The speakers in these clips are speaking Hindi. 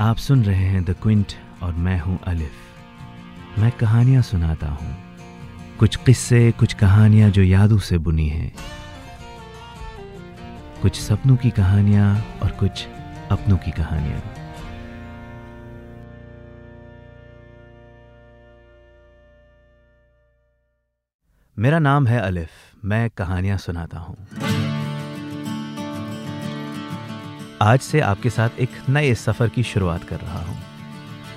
आप सुन रहे हैं द क्विंट और मैं हूँ अलिफ मैं कहानियाँ सुनाता हूँ। कुछ किस्से, कुछ कहानियाँ जो यादों से बुनी हैं। कुछ सपनों की कहानियाँ और कुछ अपनों की कहानियाँ। मेरा नाम है अलिफ मैं कहानियाँ सुनाता हूँ। आज से आपके साथ एक नए सफ़र की शुरुआत कर रहा हूँ।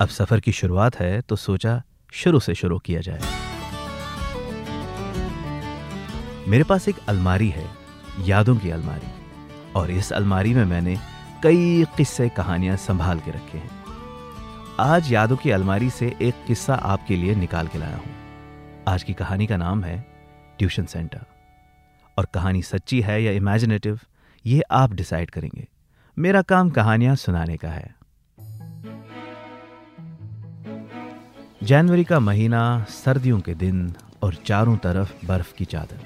अब सफ़र की शुरुआत है तो सोचा शुरू से शुरू किया जाए। मेरे पास एक अलमारी है, यादों की अलमारी, और इस अलमारी में मैंने कई किस्से कहानियाँ संभाल के रखे हैं। आज यादों की अलमारी से एक किस्सा आपके लिए निकाल के लाया हूँ। आज की कहानी का नाम है ट्यूशन सेंटर। और कहानी सच्ची है या इमेजिनेटिव, ये आप डिसाइड करेंगे। मेरा काम कहानियाँ सुनाने का है। जनवरी का महीना, सर्दियों के दिन और चारों तरफ़ बर्फ़ की चादर।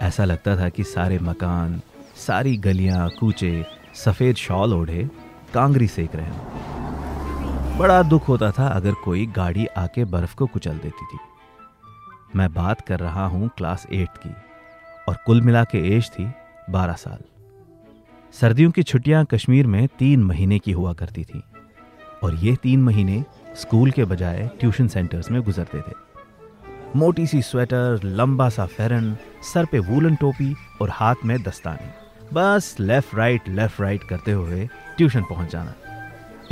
ऐसा लगता था कि सारे मकान, सारी गलियाँ, कूचे, सफ़ेद शॉल ओढ़े, कांगरी सेक रहे हैं। बड़ा दुख होता था अगर कोई गाड़ी आके बर्फ़ को कुचल देती थी। मैं बात कर रहा हूँ क्लास एट की, और कुल मिला के एज थी बारह साल। सर्दियों की छुट्टियाँ कश्मीर में तीन महीने की हुआ करती थी और ये तीन महीने स्कूल के बजाय ट्यूशन सेंटर्स में गुजरते थे। मोटी सी स्वेटर, लंबा सा फेरन, सर पे वूलन टोपी और हाथ में दस्ताने। बस लेफ़्ट राइट लेफ़्ट राइट करते हुए ट्यूशन पहुँच जाना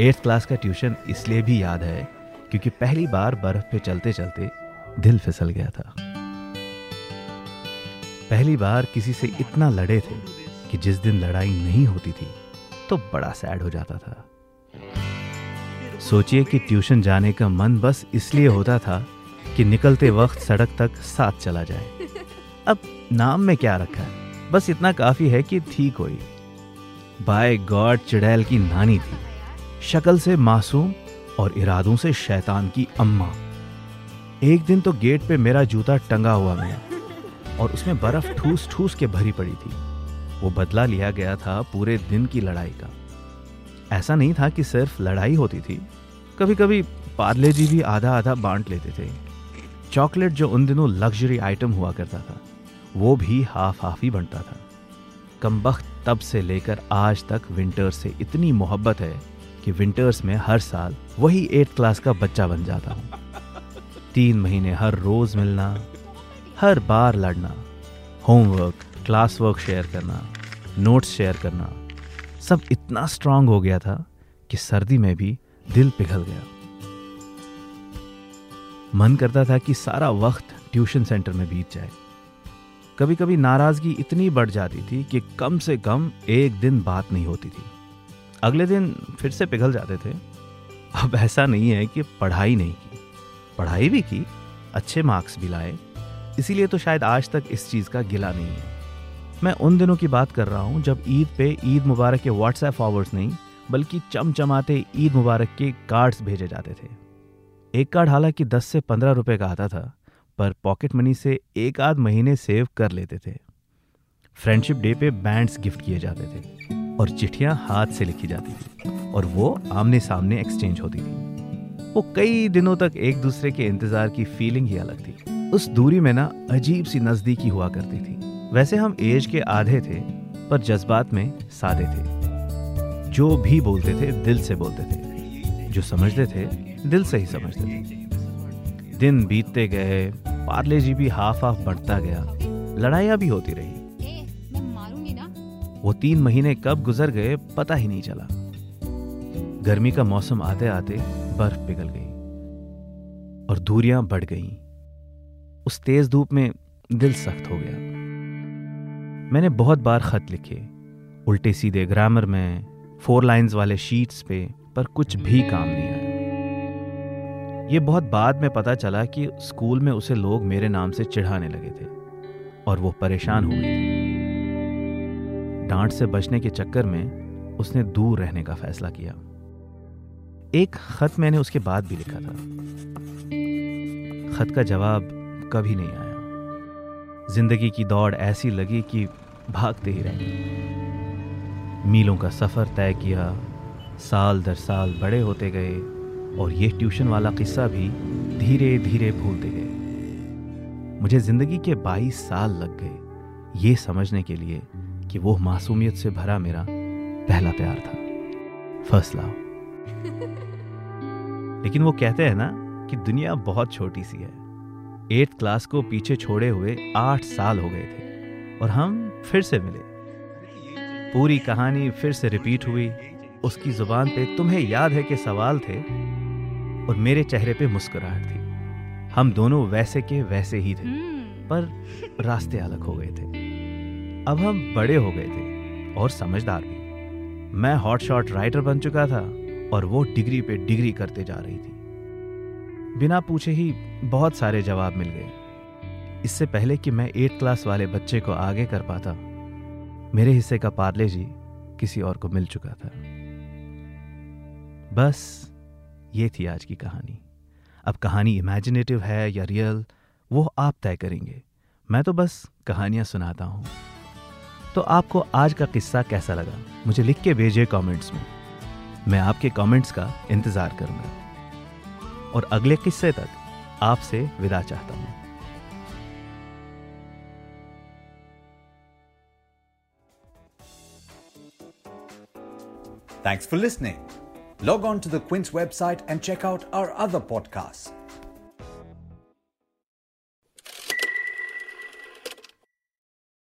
एट्थ क्लास का ट्यूशन इसलिए भी याद है क्योंकि पहली बार बर्फ़ पे चलते चलते दिल फिसल गया था। पहली बार किसी से इतना लड़े थे। कि जिस दिन लड़ाई नहीं होती थी तो बड़ा सैड हो जाता था। सोचिए कि ट्यूशन जाने का मन बस इसलिए होता था कि निकलते वक्त सड़क तक साथ चला जाए। अब नाम में क्या रखा है? बस इतना काफ़ी है कि थी कोई। बाय गॉड, चिड़ैल की नानी थी। शक्ल से मासूम और इरादों से शैतान की अम्मा। एक दिन तो गेट पे मेरा जूता टंगा हुआ मिला और उसमें बर्फ़ ठूस ठूस के भरी पड़ी थी। वो बदला लिया गया था पूरे दिन की लड़ाई का। ऐसा नहीं था कि सिर्फ़ लड़ाई होती थी। कभी कभी पार्ले जी भी आधा आधा बांट लेते थे। चॉकलेट जो उन दिनों लग्जरी आइटम हुआ करता था, वो भी हाफ़ हाफ़ ही बनता था। कम वक्त तब से लेकर आज तक विंटर्स से इतनी मोहब्बत है कि विंटर्स में हर साल वही एट क्लास का बच्चा बन जाता हूँ। तीन महीने हर रोज मिलना, हर बार लड़ना, होमवर्क क्लास वर्क शेयर करना नोट्स शेयर करना, सब इतना स्ट्रांग हो गया था कि सर्दी में भी दिल पिघल गया। मन करता था कि सारा वक्त ट्यूशन सेंटर में बीत जाए। कभी कभी नाराज़गी इतनी बढ़ जाती थी कि कम से कम एक दिन बात नहीं होती थी। अगले दिन फिर से पिघल जाते थे। अब ऐसा नहीं है कि पढ़ाई नहीं की। पढ़ाई भी की, अच्छे मार्क्स भी लाए। इसीलिए तो शायद आज तक इस चीज़ का गिला नहीं है। मैं उन दिनों की बात कर रहा हूँ जब ईद पे ईद मुबारक के व्हाट्सएप फॉरवर्ड्स नहीं, बल्कि चमचमाते ईद मुबारक के कार्ड्स भेजे जाते थे। एक कार्ड हालाँकि 10 से 15 रुपए का आता था, पर पॉकेट मनी से एक आध महीने सेव कर लेते थे। फ्रेंडशिप डे पे बैंड्स गिफ्ट किए जाते थे और चिट्ठियाँ हाथ से लिखी जाती थी और वो आमने सामने एक्सचेंज होती थी। वो कई दिनों तक एक दूसरे के इंतज़ार की फीलिंग ही अलग थी। उस दूरी में ना अजीब सी नजदीकी हुआ करती थी। वैसे हम एज के आधे थे पर जज्बात में सादे थे। जो भी बोलते थे दिल से बोलते थे। जो समझते थे दिल से ही समझते थे। दिन बीतते गए पार्ले जी भी हाफ़ हाफ़ बढ़ता गया। लड़ाइया भी होती रही। वो तीन महीने कब गुजर गए पता ही नहीं चला। गर्मी का मौसम आते आते बर्फ़ पिघल गई और दूरियाँ बढ़ गईं। उस तेज धूप में दिल सख्त हो गया। मैंने बहुत बार खत लिखे, उल्टे सीधे ग्रामर में, फोर लाइंस वाले शीट्स पे, पर कुछ भी काम नहीं आया। ये बहुत बाद में पता चला कि स्कूल में उसे लोग मेरे नाम से चिढ़ाने लगे थे, और वो परेशान हो गई थी। डांट से बचने के चक्कर में उसने दूर रहने का फैसला किया। एक खत मैंने उसके बाद भी लिखा था। खत का जवाब कभी नहीं आया। ज़िंदगी की दौड़ ऐसी लगी कि भागते ही रहे। मीलों का सफ़र तय किया साल दर साल बड़े होते गए और ये ट्यूशन वाला किस्सा भी धीरे धीरे भूलते गए। मुझे ज़िंदगी के 22 साल लग गए ये समझने के लिए कि वो मासूमियत से भरा मेरा पहला प्यार था। First love. लेकिन वो कहते हैं ना कि दुनिया बहुत छोटी सी है। एट्थ क्लास को पीछे छोड़े हुए आठ साल हो गए थे और हम फिर से मिले। पूरी कहानी फिर से रिपीट हुई। उसकी ज़ुबान पे तुम्हें याद है कि सवाल थे और मेरे चेहरे पे मुस्कुराहट थी। हम दोनों वैसे के वैसे ही थे हम्म। पर रास्ते अलग हो गए थे। अब हम बड़े हो गए थे और समझदार भी। मैं हॉट शॉट राइटर बन चुका था और वो डिग्री पे डिग्री करते जा रही थी। बिना पूछे ही बहुत सारे जवाब मिल गए। इससे पहले कि मैं एट क्लास वाले बच्चे को आगे कर पाता, मेरे हिस्से का पार्ले जी किसी और को मिल चुका था। बस, ये थी आज की कहानी। अब कहानी इमेजिनेटिव है या रियल वो आप तय करेंगे। मैं तो बस कहानियाँ सुनाता हूँ। तो आपको आज का किस्सा कैसा लगा? मुझे लिख के भेजिए कमेंट्स में। मैं आपके कमेंट्स का इंतज़ार करूँगा। और अगले किस्से तक आपसे विदा चाहता हूँ। Thanks for listening log on to the Quints website and check out our other podcast